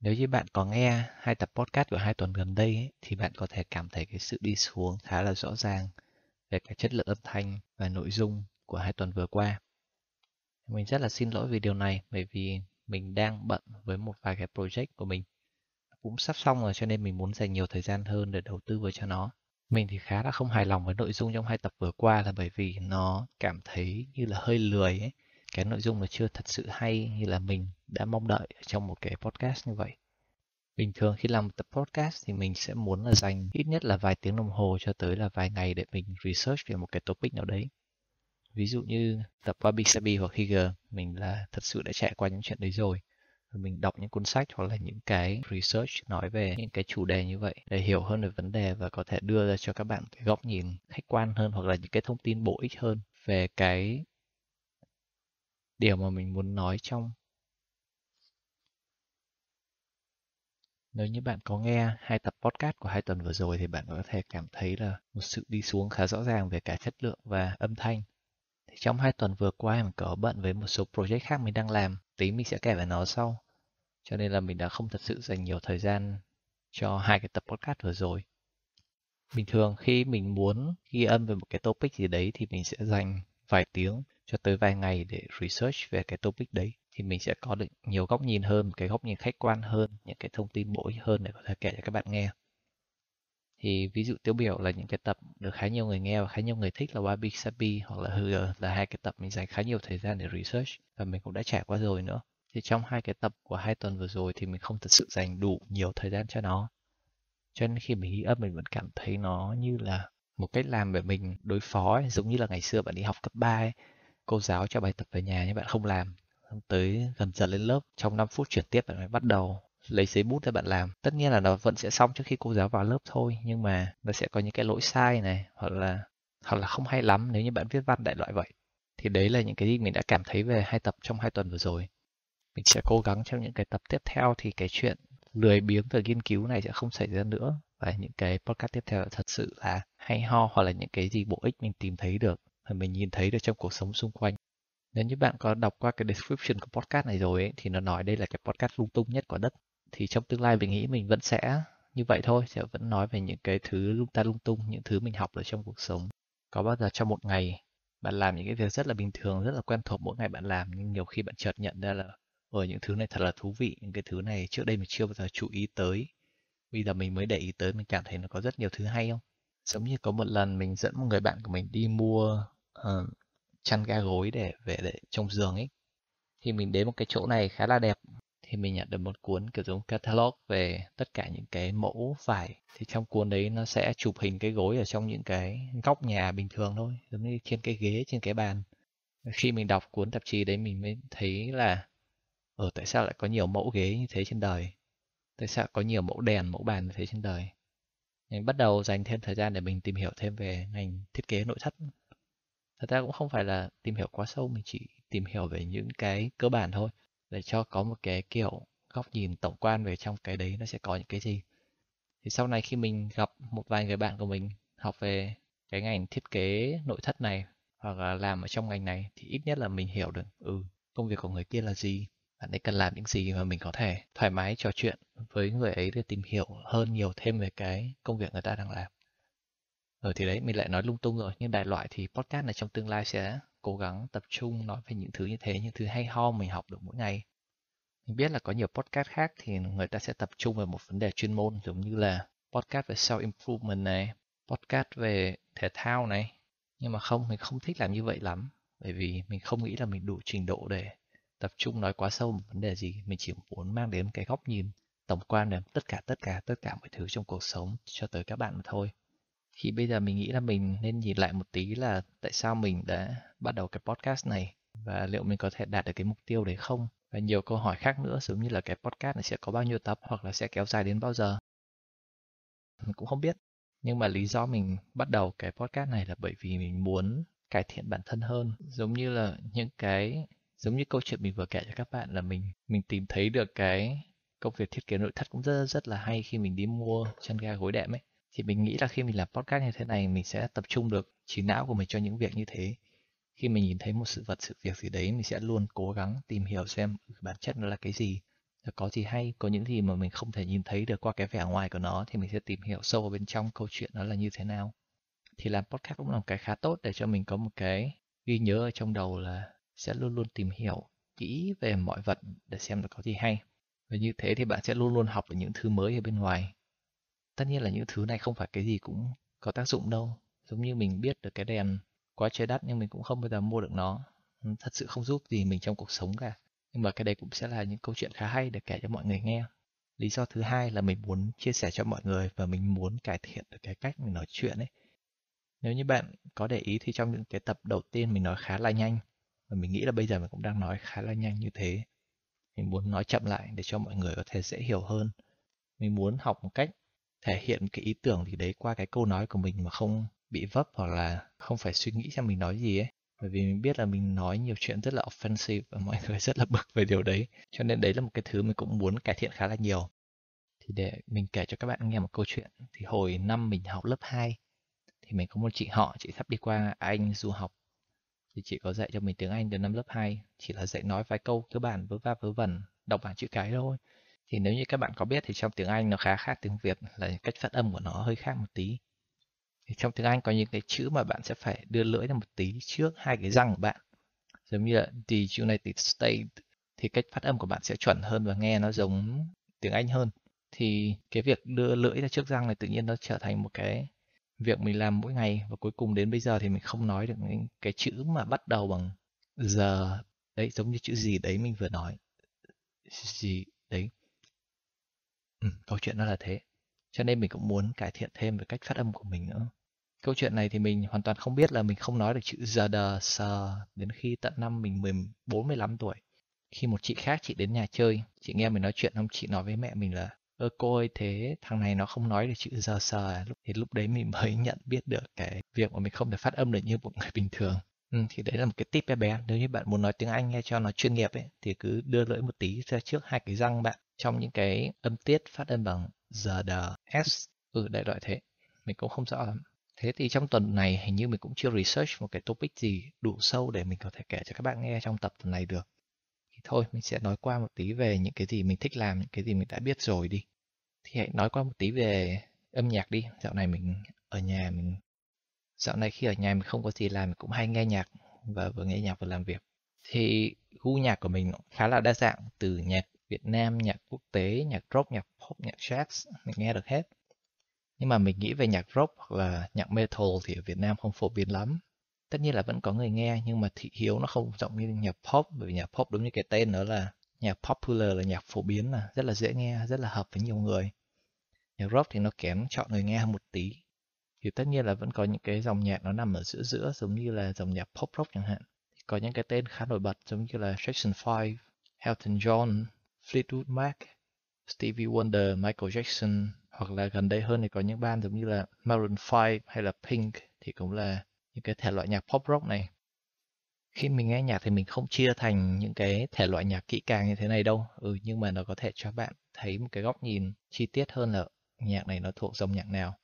Nếu như bạn có nghe hai tập podcast của hai tuần gần đây ấy, thì bạn có thể cảm thấy cái sự đi xuống khá là rõ ràng về cái chất lượng âm thanh và nội dung của hai tuần vừa qua. Mình rất là xin lỗi vì điều này bởi vì mình đang bận với một vài cái project của mình. Cũng sắp xong rồi cho nên mình muốn dành nhiều thời gian hơn để đầu tư vào cho nó. Mình thì khá là không hài lòng với nội dung trong hai tập vừa qua là bởi vì nó cảm thấy như là hơi lười ấy. Cái nội dung nó chưa thật sự hay như là mình đã mong đợi trong một cái podcast như vậy. Bình thường khi làm một tập podcast thì mình sẽ muốn là dành ít nhất là vài tiếng đồng hồ cho tới là vài ngày để mình research về một cái topic nào đấy. Ví dụ như tập Wabi Sabi hoặc Higger, mình là thật sự đã trải qua những chuyện đấy rồi. Mình đọc những cuốn sách hoặc là những cái research nói về những cái chủ đề như vậy để hiểu hơn về vấn đề và có thể đưa ra cho các bạn cái góc nhìn khách quan hơn hoặc là những cái thông tin bổ ích hơn về cái điều mà mình muốn nói trong Nếu như bạn có nghe hai tập podcast của hai tuần vừa rồi thì bạn có thể cảm thấy là một sự đi xuống khá rõ ràng về cả chất lượng và âm thanh. Thì trong hai tuần vừa qua mình có bận với một số project khác mình đang làm, tí mình sẽ kể về nó sau. Cho nên là mình đã không thật sự dành nhiều thời gian cho hai cái tập podcast vừa rồi. Bình thường khi mình muốn ghi âm về một cái topic gì đấy thì mình sẽ dành vài tiếng cho tới vài ngày để research về cái topic đấy thì mình sẽ có được nhiều góc nhìn hơn, một cái góc nhìn khách quan hơn, những cái thông tin bổ ích hơn để có thể kể cho các bạn nghe. Thì ví dụ tiêu biểu là những cái tập được khá nhiều người nghe và khá nhiều người thích là Wabi Sabi hoặc là Hoover là hai cái tập mình dành khá nhiều thời gian để research và mình cũng đã trải qua rồi nữa. Thì trong hai cái tập của hai tuần vừa rồi thì mình không thật sự dành đủ nhiều thời gian cho nó. Cho nên khi mình ghi âm mình vẫn cảm thấy nó như là một cách làm để mình đối phó ấy, giống như là ngày xưa bạn đi học cấp 3 ấy, cô giáo cho bài tập về nhà nhưng bạn không làm. Tới gần giờ lên lớp, trong 5 phút chuyển tiếp bạn mới bắt đầu lấy giấy bút để bạn làm. Tất nhiên là nó vẫn sẽ xong trước khi cô giáo vào lớp thôi, nhưng mà nó sẽ có những cái lỗi sai này, hoặc là hoặc là không hay lắm nếu như bạn viết văn đại loại vậy. Thì đấy là những cái gì mình đã cảm thấy về hai tập trong hai tuần vừa rồi. Mình sẽ cố gắng trong những cái tập tiếp theo thì cái chuyện lười biếng về nghiên cứu này sẽ không xảy ra nữa. Và những cái podcast tiếp theo thật sự là hay ho, hoặc là những cái gì bổ ích mình tìm thấy được mà mình nhìn thấy được trong cuộc sống xung quanh nếu như bạn có đọc qua cái description của podcast này rồi ấy, thì nó nói đây là cái podcast lung tung nhất của đất. Thì trong tương lai mình nghĩ mình vẫn sẽ như vậy thôi, sẽ vẫn nói về những cái thứ lung ta lung tung, những thứ mình học ở trong cuộc sống. Có bao giờ trong một ngày bạn làm những cái việc rất là bình thường, rất là quen thuộc mỗi ngày bạn làm nhưng nhiều khi bạn chợt nhận ra là ở những thứ này thật là thú vị, những cái thứ này trước đây mình chưa bao giờ chú ý tới. Bây giờ mình mới để ý tới mình cảm thấy nó có rất nhiều thứ hay không? Giống như có một lần mình dẫn một người bạn của mình đi mua uh, chăn ga gối để về để trong giường ấy. Thì mình đến một cái chỗ này khá là đẹp. Thì mình nhận được một cuốn kiểu giống catalog về tất cả những cái mẫu vải. Thì trong cuốn đấy nó sẽ chụp hình cái gối ở trong những cái góc nhà bình thường thôi giống như trên cái ghế trên cái bàn. Khi mình đọc cuốn tạp chí đấy mình mới thấy là ở tại sao lại có nhiều mẫu ghế như thế trên đời? Tại sao có nhiều mẫu đèn mẫu bàn như thế trên đời? Mình bắt đầu dành thêm thời gian để mình tìm hiểu thêm về ngành thiết kế nội thất. Thật ra cũng không phải là tìm hiểu quá sâu, mình chỉ tìm hiểu về những cái cơ bản thôi, để cho có một cái kiểu góc nhìn tổng quan về trong cái đấy nó sẽ có những cái gì. Thì sau này khi mình gặp một vài người bạn của mình học về cái ngành thiết kế nội thất này hoặc là làm ở trong ngành này thì ít nhất là mình hiểu được ừ công việc của người kia là gì bạn ấy cần làm những gì mà mình có thể thoải mái trò chuyện với người ấy để tìm hiểu hơn nhiều thêm về cái công việc người ta đang làm. Ở thì đấy, mình lại nói lung tung rồi, nhưng đại loại thì podcast này trong tương lai sẽ cố gắng tập trung nói về những thứ như thế, những thứ hay ho mình học được mỗi ngày. Mình biết là có nhiều podcast khác thì người ta sẽ tập trung vào một vấn đề chuyên môn, giống như là podcast về self improvement này, podcast về thể thao này. Nhưng mà không, mình không thích làm như vậy lắm, bởi vì mình không nghĩ là mình đủ trình độ để tập trung nói quá sâu một vấn đề gì, mình chỉ muốn mang đến cái góc nhìn tổng quan về tất cả tất cả tất cả mọi thứ trong cuộc sống cho tới các bạn mà thôi. Thì bây giờ mình nghĩ là mình nên nhìn lại một tí là tại sao mình đã bắt đầu cái podcast này và liệu mình có thể đạt được cái mục tiêu đấy không? Và nhiều câu hỏi khác nữa, giống như là cái podcast này sẽ có bao nhiêu tập hoặc là sẽ kéo dài đến bao giờ? Mình cũng không biết. Nhưng mà lý do mình bắt đầu cái podcast này là bởi vì mình muốn cải thiện bản thân hơn. Giống như là những cái giống như câu chuyện mình vừa kể cho các bạn là mình mình tìm thấy được cái công việc thiết kế nội thất cũng rất rất là hay khi mình đi mua chân ga gối đệm ấy. Thì mình nghĩ là khi mình làm podcast như thế này, mình sẽ tập trung được trí não của mình cho những việc như thế. Khi mình nhìn thấy một sự vật, sự việc gì đấy, mình sẽ luôn cố gắng tìm hiểu xem bản chất nó là cái gì. Có gì hay, có những gì mà mình không thể nhìn thấy được qua cái vẻ ngoài của nó thì mình sẽ tìm hiểu sâu vào bên trong câu chuyện nó là như thế nào. Thì làm podcast cũng là một cái khá tốt để cho mình có một cái ghi nhớ ở trong đầu là sẽ luôn luôn tìm hiểu kỹ về mọi vật để xem là có gì hay. Và như thế thì bạn sẽ luôn luôn học được những thứ mới ở bên ngoài. Tất nhiên là những thứ này không phải cái gì cũng có tác dụng đâu. Giống như mình biết được cái đèn quá trời đắt nhưng mình cũng không bao giờ mua được nó. Ừ, thật sự không giúp gì mình trong cuộc sống cả. Nhưng mà cái đấy cũng sẽ là những câu chuyện khá hay để kể cho mọi người nghe. Lý do thứ hai là mình muốn chia sẻ cho mọi người và mình muốn cải thiện được cái cách mình nói chuyện ấy. Nếu như bạn có để ý thì trong những cái tập đầu tiên mình nói khá là nhanh và mình nghĩ là bây giờ mình cũng đang nói khá là nhanh như thế. Mình muốn nói chậm lại để cho mọi người có thể dễ hiểu hơn. Mình muốn học một cách thể hiện cái ý tưởng gì đấy qua cái câu nói của mình mà không bị vấp hoặc là không phải suy nghĩ xem mình nói gì ấy. Bởi vì mình biết là mình nói nhiều chuyện rất là offensive và mọi người rất là bực về điều đấy. Cho nên đấy là một cái thứ mình cũng muốn cải thiện khá là nhiều. Thì để mình kể cho các bạn nghe một câu chuyện. Thì hồi năm mình học lớp 2 thì mình có một chị họ, chị sắp đi qua Anh du học thì chị có dạy cho mình tiếng Anh từ năm lớp 2 chỉ là dạy nói vài câu cơ bản, vớ va, vớ vẩn, đọc bảng chữ cái thôi. Thì nếu như các bạn có biết thì trong tiếng Anh nó khá khác tiếng Việt, là cách phát âm của nó hơi khác một tí. Thì trong tiếng Anh có những cái chữ mà bạn sẽ phải đưa lưỡi ra một tí trước, hai cái răng của bạn. Giống như là the United States thì cách phát âm của bạn sẽ chuẩn hơn và nghe nó giống tiếng Anh hơn. Thì cái việc đưa lưỡi ra trước răng này tự nhiên nó trở thành một cái việc mình làm mỗi ngày và cuối cùng đến bây giờ thì mình không nói được những cái chữ mà bắt đầu bằng giờ. Đấy giống như chữ gì đấy mình vừa nói. Gì đấy. Ừ, câu chuyện nó là thế. Cho nên mình cũng muốn cải thiện thêm về cách phát âm của mình nữa. Câu chuyện này thì mình hoàn toàn không biết là mình không nói được chữ giờ đờ sờ. Đến khi tận năm mình 14 15 tuổi khi một chị khác chị đến nhà chơi chị nghe mình nói chuyện không chị nói với mẹ mình là ơ cô ơi thế thằng này nó không nói được chữ giờ sờ à? lúc thì lúc đấy mình mới nhận biết được cái việc mà mình không thể phát âm được như một người bình thường. Ừ, thì đấy là một cái tip bé bé. Nếu như bạn muốn nói tiếng Anh nghe cho nó chuyên nghiệp ấy thì cứ đưa lưỡi một tí ra trước hai cái răng bạn. Trong những cái âm tiết phát âm bằng giờ đờ s. Ừ đại loại thế. Mình cũng không rõ lắm. Thế thì trong tuần này hình như mình cũng chưa research một cái topic gì đủ sâu để mình có thể kể cho các bạn nghe trong tập tuần này được thì thôi mình sẽ nói qua một tí về những cái gì mình thích làm những cái gì mình đã biết rồi đi thì hãy nói qua một tí về âm nhạc đi dạo này mình ở nhà mình dạo này khi ở nhà mình không có gì làm mình cũng hay nghe nhạc và vừa nghe nhạc vừa làm việc thì gu nhạc của mình khá là đa dạng từ nhạc Việt Nam, nhạc quốc tế, nhạc rock, nhạc pop, nhạc jazz, mình nghe được hết. Nhưng mà mình nghĩ về nhạc rock hoặc là nhạc metal thì ở Việt Nam không phổ biến lắm. Tất nhiên là vẫn có người nghe nhưng mà thị hiếu nó không rộng như nhạc pop bởi vì nhạc pop đúng như cái tên nó là nhạc popular là nhạc phổ biến là rất là dễ nghe, rất là hợp với nhiều người. Nhạc rock thì nó kém chọn người nghe hơn một tí. Thì tất nhiên là vẫn có những cái dòng nhạc nó nằm ở giữa giữa giống như là dòng nhạc pop rock chẳng hạn. Có những cái tên khá nổi bật giống như là Jackson 5, Elton John, Fleetwood Mac, Stevie Wonder, Michael Jackson hoặc là gần đây hơn thì có những band giống như là Maroon 5 hay là Pink thì cũng là những cái thể loại nhạc pop rock này. Khi mình nghe nhạc thì mình không chia thành những cái thể loại nhạc kỹ càng như thế này đâu. Ừ nhưng mà nó có thể cho bạn thấy một cái góc nhìn chi tiết hơn là nhạc này nó thuộc dòng nhạc nào.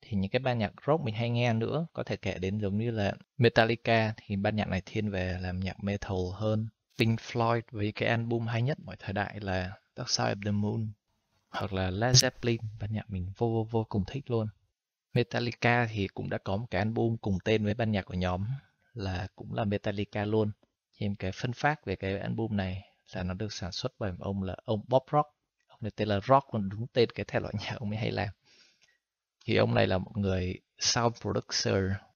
Thì những cái ban nhạc rock mình hay nghe nữa, có thể kể đến giống như là Metallica thì ban nhạc này thiên về làm nhạc metal hơn Pink Floyd với cái album hay nhất mọi thời đại là Dark Side of the Moon hoặc là Led Zeppelin, ban nhạc mình vô vô vô cùng thích luôn Metallica thì cũng đã có một cái album cùng tên với ban nhạc của nhóm là cũng là Metallica luôn. Nhưng cái phân phát về cái album này là nó được sản xuất bởi ông là ông Bob Rock. Ông này tên là Rock còn đúng tên cái thể loại nhạc ông ấy hay làm. Thì ông này là một người sound producer,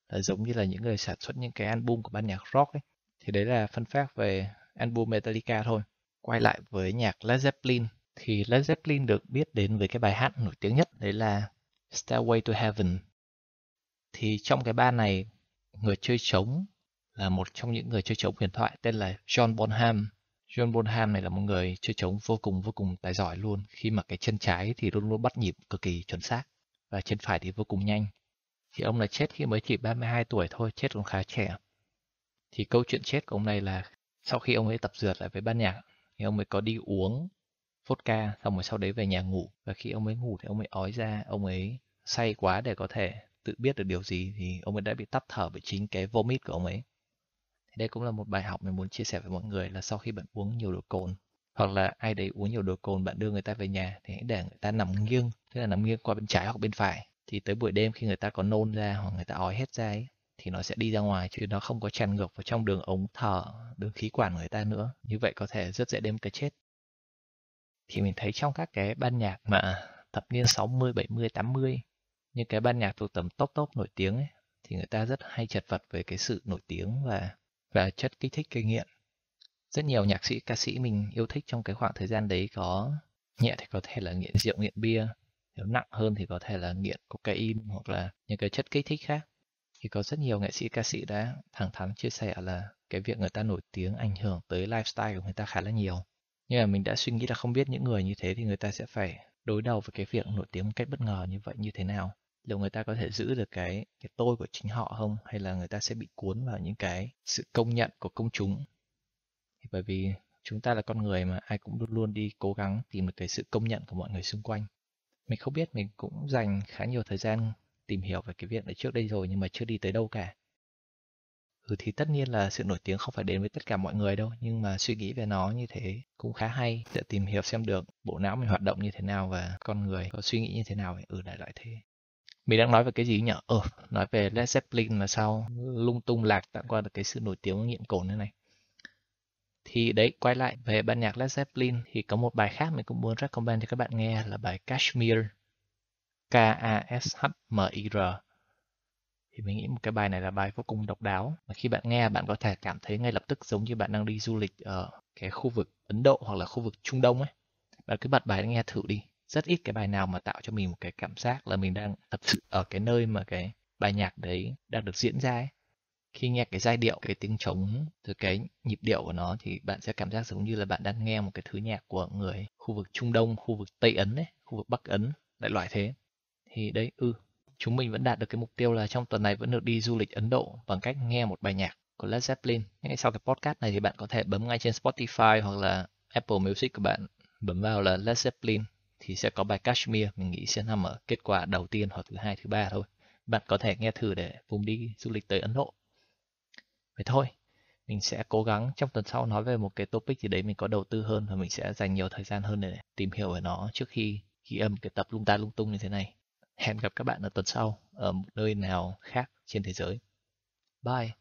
là giống như là những người sản xuất những cái album của ban nhạc rock ấy. Thì đấy là phân phát về album Metallica thôi. Quay lại với nhạc Led Zeppelin, thì Led Zeppelin được biết đến với cái bài hát nổi tiếng nhất, đấy là Stairway to Heaven. Thì trong cái ban này người chơi trống là một trong những người chơi trống huyền thoại tên là John Bonham. John Bonham này là một người chơi trống vô cùng vô cùng tài giỏi luôn khi mà cái chân trái thì luôn luôn bắt nhịp cực kỳ chuẩn xác và chân phải thì vô cùng nhanh. Thì ông là chết khi mới chỉ 32 tuổi thôi, chết còn khá trẻ. Thì câu chuyện chết của ông này là sau khi ông ấy tập dượt lại với ban nhạc thì ông ấy có đi uống vodka xong rồi sau đấy về nhà ngủ. Và khi ông ấy ngủ thì ông ấy ói ra ông ấy say quá để có thể tự biết được điều gì thì ông ấy đã bị tắt thở bởi chính cái vomit của ông ấy. Thì đây cũng là một bài học mình muốn chia sẻ với mọi người là sau khi bạn uống nhiều đồ cồn hoặc là ai đấy uống nhiều đồ cồn bạn đưa người ta về nhà thì hãy để người ta nằm nghiêng tức là nằm nghiêng qua bên trái hoặc bên phải. Thì tới buổi đêm khi người ta có nôn ra hoặc người ta ói hết ra ấy, thì nó sẽ đi ra ngoài chứ nó không có tràn ngược vào trong đường ống thở đường khí quản người ta nữa. Như vậy có thể rất dễ đem cái chết thì mình thấy trong các cái ban nhạc mà thập niên 60, 70, 80 như cái ban nhạc thuộc tầm top top nổi tiếng ấy thì người ta rất hay chật vật về cái sự nổi tiếng và và chất kích thích gây nghiện rất nhiều nhạc sĩ ca sĩ mình yêu thích trong cái khoảng thời gian đấy có nhẹ thì có thể là nghiện rượu nghiện bia nếu nặng hơn thì có thể là nghiện cocaine hoặc là những cái chất kích thích khác. Thì có rất nhiều nghệ sĩ ca sĩ đã thẳng thắn chia sẻ là cái việc người ta nổi tiếng ảnh hưởng tới lifestyle của người ta khá là nhiều nhưng mà mình đã suy nghĩ là không biết những người như thế thì người ta sẽ phải đối đầu với cái việc nổi tiếng một cách bất ngờ như vậy như thế nào. Liệu người ta có thể giữ được cái cái tôi của chính họ không? Hay là người ta sẽ bị cuốn vào những cái sự công nhận của công chúng? Thì bởi vì chúng ta là con người mà, ai cũng luôn luôn đi cố gắng tìm được cái sự công nhận của mọi người xung quanh. Mình không biết, mình cũng dành khá nhiều thời gian tìm hiểu về cái việc này trước đây rồi nhưng mà chưa đi tới đâu cả ừ thì tất nhiên là sự nổi tiếng không phải đến với tất cả mọi người đâu nhưng mà suy nghĩ về nó như thế cũng khá hay để tìm hiểu xem được bộ não mình hoạt động như thế nào và con người có suy nghĩ như thế nào ừ đại loại thế mình đang nói về cái gì nhỉ? Ờ, ừ, nói về Led Zeppelin là sao lung tung lạc tặng qua được cái sự nổi tiếng nghiện cồn thế này. Thì đấy, quay lại về ban nhạc Led Zeppelin thì có một bài khác mình cũng muốn recommend cho các bạn nghe là bài Kashmir. K-A-S-H-M-I-R. Thì mình nghĩ một cái bài này là bài vô cùng độc đáo. mà khi bạn nghe, bạn có thể cảm thấy ngay lập tức giống như bạn đang đi du lịch ở cái khu vực Ấn Độ hoặc là khu vực Trung Đông ấy. Bạn cứ bật bài nghe thử đi rất ít cái bài nào mà tạo cho mình một cái cảm giác là mình đang thật sự ở cái nơi mà cái bài nhạc đấy đang được diễn ra ấy. Khi nghe cái giai điệu, cái tiếng trống, từ cái nhịp điệu của nó thì bạn sẽ cảm giác giống như là bạn đang nghe một cái thứ nhạc của người khu vực Trung Đông, khu vực Tây Ấn ấy, khu vực Bắc Ấn, đại loại thế. Thì đấy, ừ, chúng mình vẫn đạt được cái mục tiêu là trong tuần này vẫn được đi du lịch Ấn Độ bằng cách nghe một bài nhạc của Led Zeppelin. Ngay sau cái podcast này thì bạn có thể bấm ngay trên Spotify hoặc là Apple Music của bạn, bấm vào là Led Zeppelin thì sẽ có bài Kashmir, mình nghĩ sẽ nằm ở kết quả đầu tiên hoặc thứ hai, thứ ba thôi. Bạn có thể nghe thử để cùng đi du lịch tới Ấn Độ. Vậy thôi, mình sẽ cố gắng trong tuần sau nói về một cái topic gì đấy mình có đầu tư hơn và mình sẽ dành nhiều thời gian hơn để tìm hiểu về nó trước khi ghi âm cái tập lung ta lung tung như thế này hẹn gặp các bạn ở tuần sau ở một nơi nào khác trên thế giới. Bye.